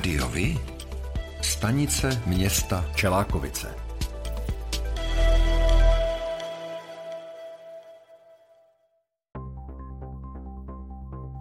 Rádiovi? Stanice města Čelákovice.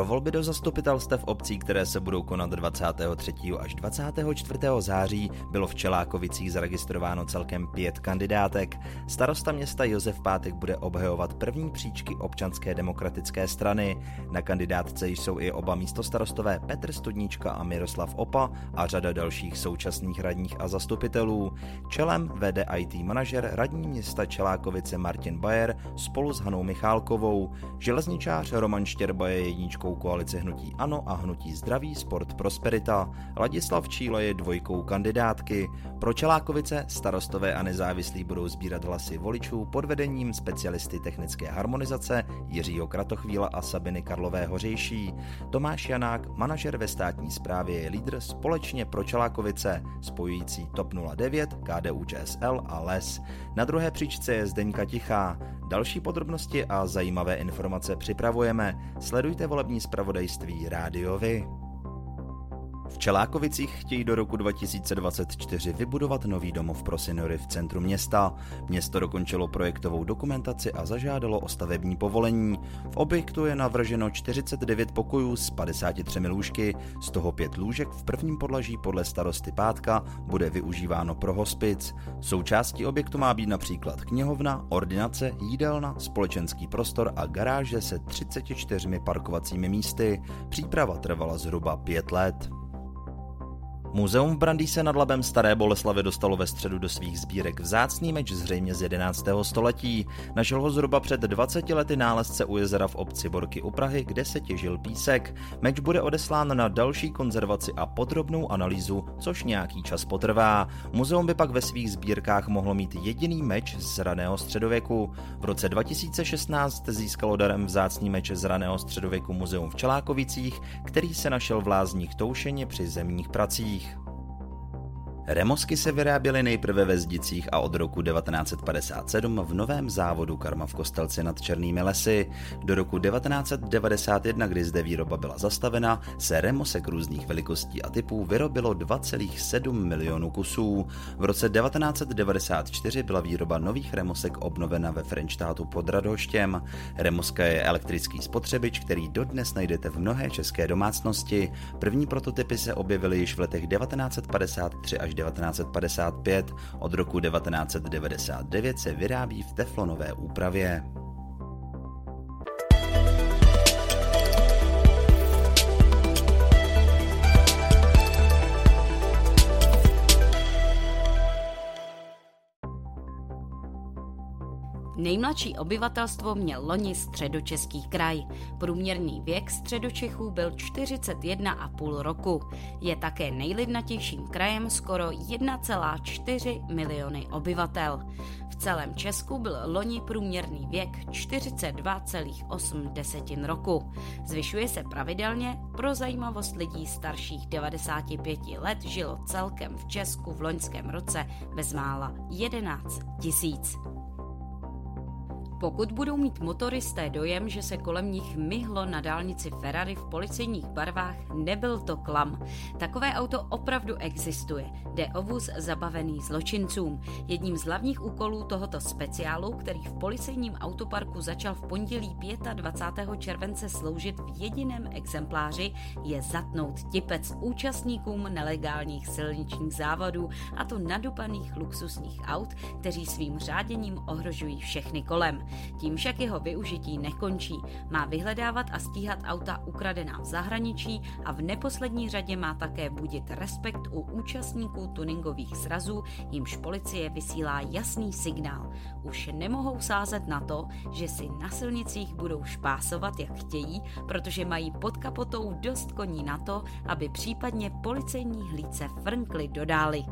Pro volby do zastupitelstev obcí, které se budou konat 23. až 24. září, bylo v Čelákovicích zaregistrováno celkem pět kandidátek. Starosta města Josef Pátek bude obhajovat první příčky občanské demokratické strany. Na kandidátce jsou i oba místostarostové Petr Studníčka a Miroslav Opa a řada dalších současných radních a zastupitelů. Čelem vede IT manažer radní města Čelákovice Martin Bayer spolu s Hanou Michálkovou. Železničář Roman Štěrba je jedničkou jedničkou koalice Hnutí Ano a Hnutí Zdraví, Sport, Prosperita. Ladislav Číle je dvojkou kandidátky. Pro Čelákovice starostové a nezávislí budou sbírat hlasy voličů pod vedením specialisty technické harmonizace Jiřího Kratochvíla a Sabiny Karlové Hořejší. Tomáš Janák, manažer ve státní správě, je lídr společně pro Čelákovice, spojující TOP 09, KDU ČSL a LES. Na druhé příčce je Zdeňka Tichá. Další podrobnosti a zajímavé informace připravujeme. Sledujte volební zpravodajství Rádiovi. V Čelákovicích chtějí do roku 2024 vybudovat nový domov pro seniory v centru města. Město dokončilo projektovou dokumentaci a zažádalo o stavební povolení. V objektu je navrženo 49 pokojů s 53 lůžky, z toho pět lůžek v prvním podlaží podle starosty Pátka bude využíváno pro hospic. Součástí objektu má být například knihovna, ordinace, jídelna, společenský prostor a garáže se 34 parkovacími místy. Příprava trvala zhruba pět let. Muzeum v Brandýse nad Labem Staré Boleslavy dostalo ve středu do svých sbírek vzácný meč zřejmě z 11. století. Našel ho zhruba před 20 lety nálezce u jezera v obci Borky u Prahy, kde se těžil písek. Meč bude odeslán na další konzervaci a podrobnou analýzu, což nějaký čas potrvá. Muzeum by pak ve svých sbírkách mohlo mít jediný meč z raného středověku. V roce 2016 získalo darem vzácný meč z raného středověku Muzeum v Čelákovicích, který se našel v lázních Toušeně při zemních pracích. Remosky se vyráběly nejprve ve Zdicích a od roku 1957 v novém závodu Karma v Kostelci nad Černými lesy. Do roku 1991, kdy zde výroba byla zastavena, se remosek různých velikostí a typů vyrobilo 2,7 milionů kusů. V roce 1994 byla výroba nových remosek obnovena ve Frenštátu pod Radhoštěm. Remoska je elektrický spotřebič, který dodnes najdete v mnohé české domácnosti. První prototypy se objevily již v letech 1953 až 1955, od roku 1999 se vyrábí v teflonové úpravě. Nejmladší obyvatelstvo měl loni středočeský kraj. Průměrný věk středočechů byl 41,5 roku. Je také nejlidnatějším krajem skoro 1,4 miliony obyvatel. V celém Česku byl loni průměrný věk 42,8 roku. Zvyšuje se pravidelně, pro zajímavost lidí starších 95 let žilo celkem v Česku v loňském roce bezmála 11 tisíc. Pokud budou mít motoristé dojem, že se kolem nich myhlo na dálnici Ferrari v policejních barvách, nebyl to klam. Takové auto opravdu existuje. Jde o vůz zabavený zločincům. Jedním z hlavních úkolů tohoto speciálu, který v policejním autoparku začal v pondělí 25. července sloužit v jediném exempláři, je zatnout tipec účastníkům nelegálních silničních závodů, a to nadupaných luxusních aut, kteří svým řáděním ohrožují všechny kolem. Tím však jeho využití nekončí. Má vyhledávat a stíhat auta ukradená v zahraničí a v neposlední řadě má také budit respekt u účastníků tuningových srazů, jimž policie vysílá jasný signál. Už nemohou sázet na to, že si na silnicích budou špásovat, jak chtějí, protože mají pod kapotou dost koní na to, aby případně policejní hlídce frnkly dodály.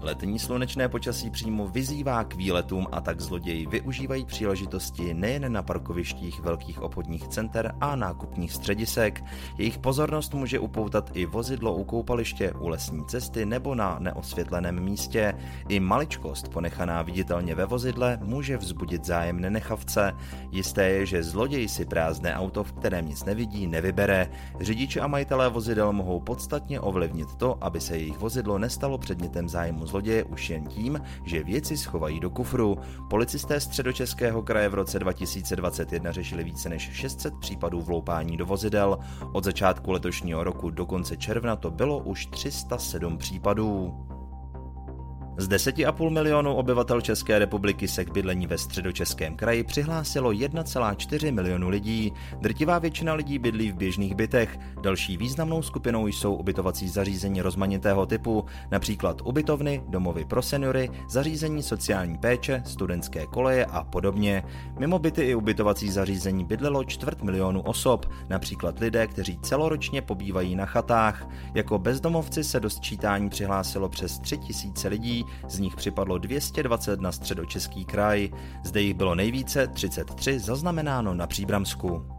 Letní slunečné počasí přímo vyzývá k výletům a tak zloději využívají příležitosti nejen na parkovištích velkých obchodních center a nákupních středisek. Jejich pozornost může upoutat i vozidlo u koupaliště, u lesní cesty nebo na neosvětleném místě. I maličkost ponechaná viditelně ve vozidle může vzbudit zájem nenechavce. Jisté je, že zloděj si prázdné auto, v kterém nic nevidí, nevybere. Řidiči a majitelé vozidel mohou podstatně ovlivnit to, aby se jejich vozidlo nestalo předmětem zájmu zloděje už jen tím, že věci schovají do kufru. Policisté středočeského kraje v roce 2021 řešili více než 600 případů vloupání do vozidel. Od začátku letošního roku do konce června to bylo už 307 případů. Z 10,5 milionů obyvatel České republiky se k bydlení ve středočeském kraji přihlásilo 1,4 milionu lidí. Drtivá většina lidí bydlí v běžných bytech. Další významnou skupinou jsou ubytovací zařízení rozmanitého typu, například ubytovny, domovy pro seniory, zařízení sociální péče, studentské koleje a podobně. Mimo byty i ubytovací zařízení bydlelo čtvrt milionu osob, například lidé, kteří celoročně pobývají na chatách. Jako bezdomovci se do sčítání přihlásilo přes 3000 lidí, z nich připadlo 220 na středočeský kraj. Zde jich bylo nejvíce 33 zaznamenáno na Příbramsku.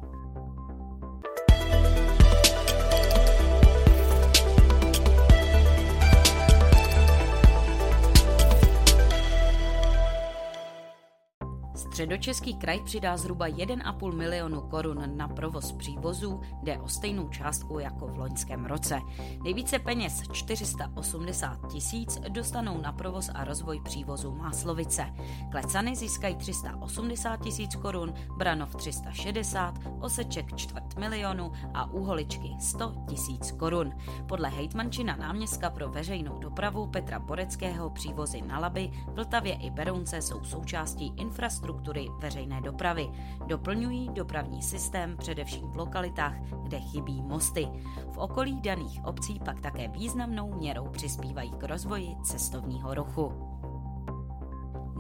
Středočeský kraj přidá zhruba 1,5 milionu korun na provoz přívozů, jde o stejnou částku jako v loňském roce. Nejvíce peněz 480 tisíc dostanou na provoz a rozvoj přívozu Máslovice. Klecany získají 380 tisíc korun, Branov 360, Oseček čtvrt milionu a Úholičky 100 tisíc korun. Podle hejtmančina náměstka pro veřejnou dopravu Petra Boreckého přívozy na Laby, Vltavě i Berounce jsou součástí infrastruktury infrastruktury veřejné dopravy. Doplňují dopravní systém především v lokalitách, kde chybí mosty. V okolí daných obcí pak také významnou měrou přispívají k rozvoji cestovního ruchu.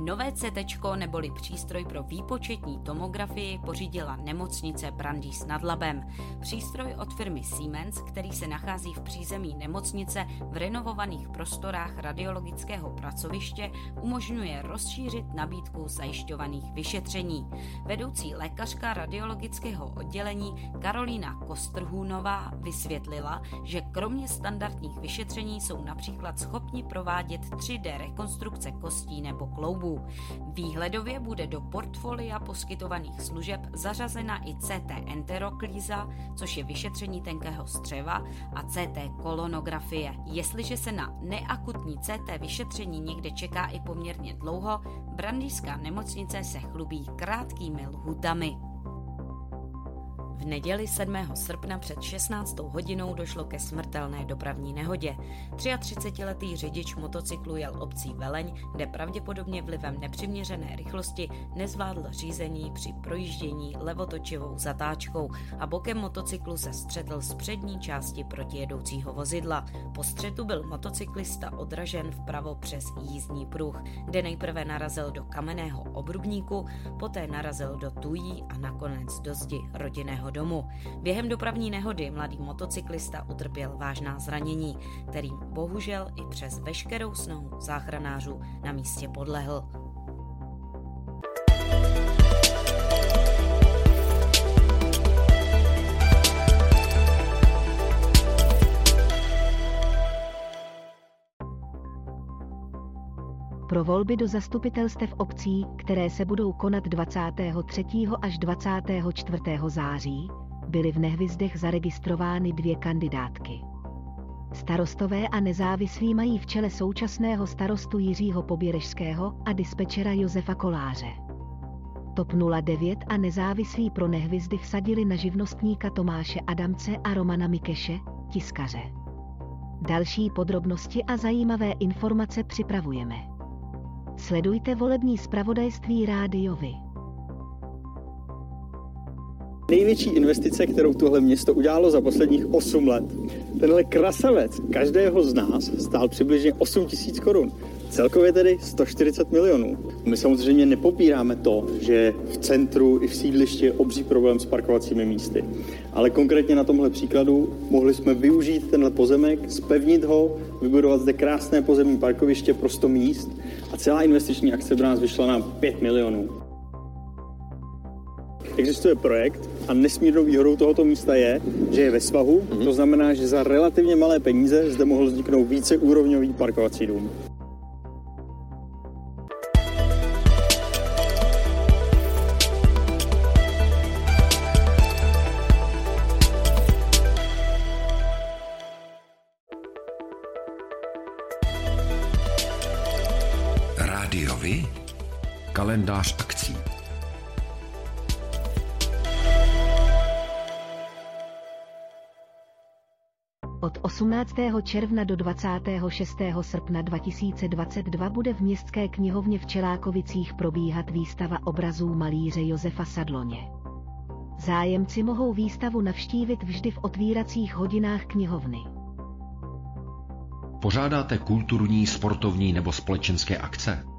Nové CT neboli přístroj pro výpočetní tomografii pořídila nemocnice Brandýs nad Labem. Přístroj od firmy Siemens, který se nachází v přízemí nemocnice v renovovaných prostorách radiologického pracoviště, umožňuje rozšířit nabídku zajišťovaných vyšetření. Vedoucí lékařka radiologického oddělení Karolína Kostrhůnová vysvětlila, že kromě standardních vyšetření jsou například schopni provádět 3D rekonstrukce kostí nebo kloubů Výhledově bude do portfolia poskytovaných služeb zařazena i CT enteroklíza, což je vyšetření tenkého střeva, a CT kolonografie. Jestliže se na neakutní CT vyšetření někde čeká i poměrně dlouho, Brandýská nemocnice se chlubí krátkými lhutami. V neděli 7. srpna před 16. hodinou došlo ke smrtelné dopravní nehodě. 33-letý řidič motocyklu jel obcí Veleň, kde pravděpodobně vlivem nepřiměřené rychlosti nezvládl řízení při projíždění levotočivou zatáčkou a bokem motocyklu se střetl z přední části protijedoucího vozidla. Po střetu byl motocyklista odražen vpravo přes jízdní pruh, kde nejprve narazil do kamenného obrubníku, poté narazil do tují a nakonec do zdi rodinného svého domu. Během dopravní nehody mladý motocyklista utrpěl vážná zranění, kterým bohužel i přes veškerou snahu záchranářů na místě podlehl. Pro volby do zastupitelstev obcí, které se budou konat 23. až 24. září, byly v Nehvizdech zaregistrovány dvě kandidátky. Starostové a nezávislí mají v čele současného starostu Jiřího Poběrežského a dispečera Josefa Koláře. TOP 09 a nezávislí pro nehvizdy vsadili na živnostníka Tomáše Adamce a Romana Mikeše, tiskaře. Další podrobnosti a zajímavé informace připravujeme. Sledujte volební zpravodajství rádiovi. Největší investice, kterou tohle město udělalo za posledních 8 let. Tenhle krasavec každého z nás stál přibližně 8 tisíc korun. Celkově tedy 140 milionů. My samozřejmě nepopíráme to, že v centru i v sídlišti je obří problém s parkovacími místy. Ale konkrétně na tomhle příkladu mohli jsme využít tenhle pozemek, spevnit ho, vybudovat zde krásné pozemní parkoviště pro 100 míst a celá investiční akce by nás vyšla na 5 milionů. Existuje projekt a nesmírnou výhodou tohoto místa je, že je ve svahu, mm-hmm. to znamená, že za relativně malé peníze zde mohl vzniknout víceúrovňový parkovací dům. Rádiovi kalendář akcí. Od 18. června do 26. srpna 2022 bude v Městské knihovně v Čelákovicích probíhat výstava obrazů malíře Josefa Sadloně. Zájemci mohou výstavu navštívit vždy v otvíracích hodinách knihovny. Pořádáte kulturní, sportovní nebo společenské akce?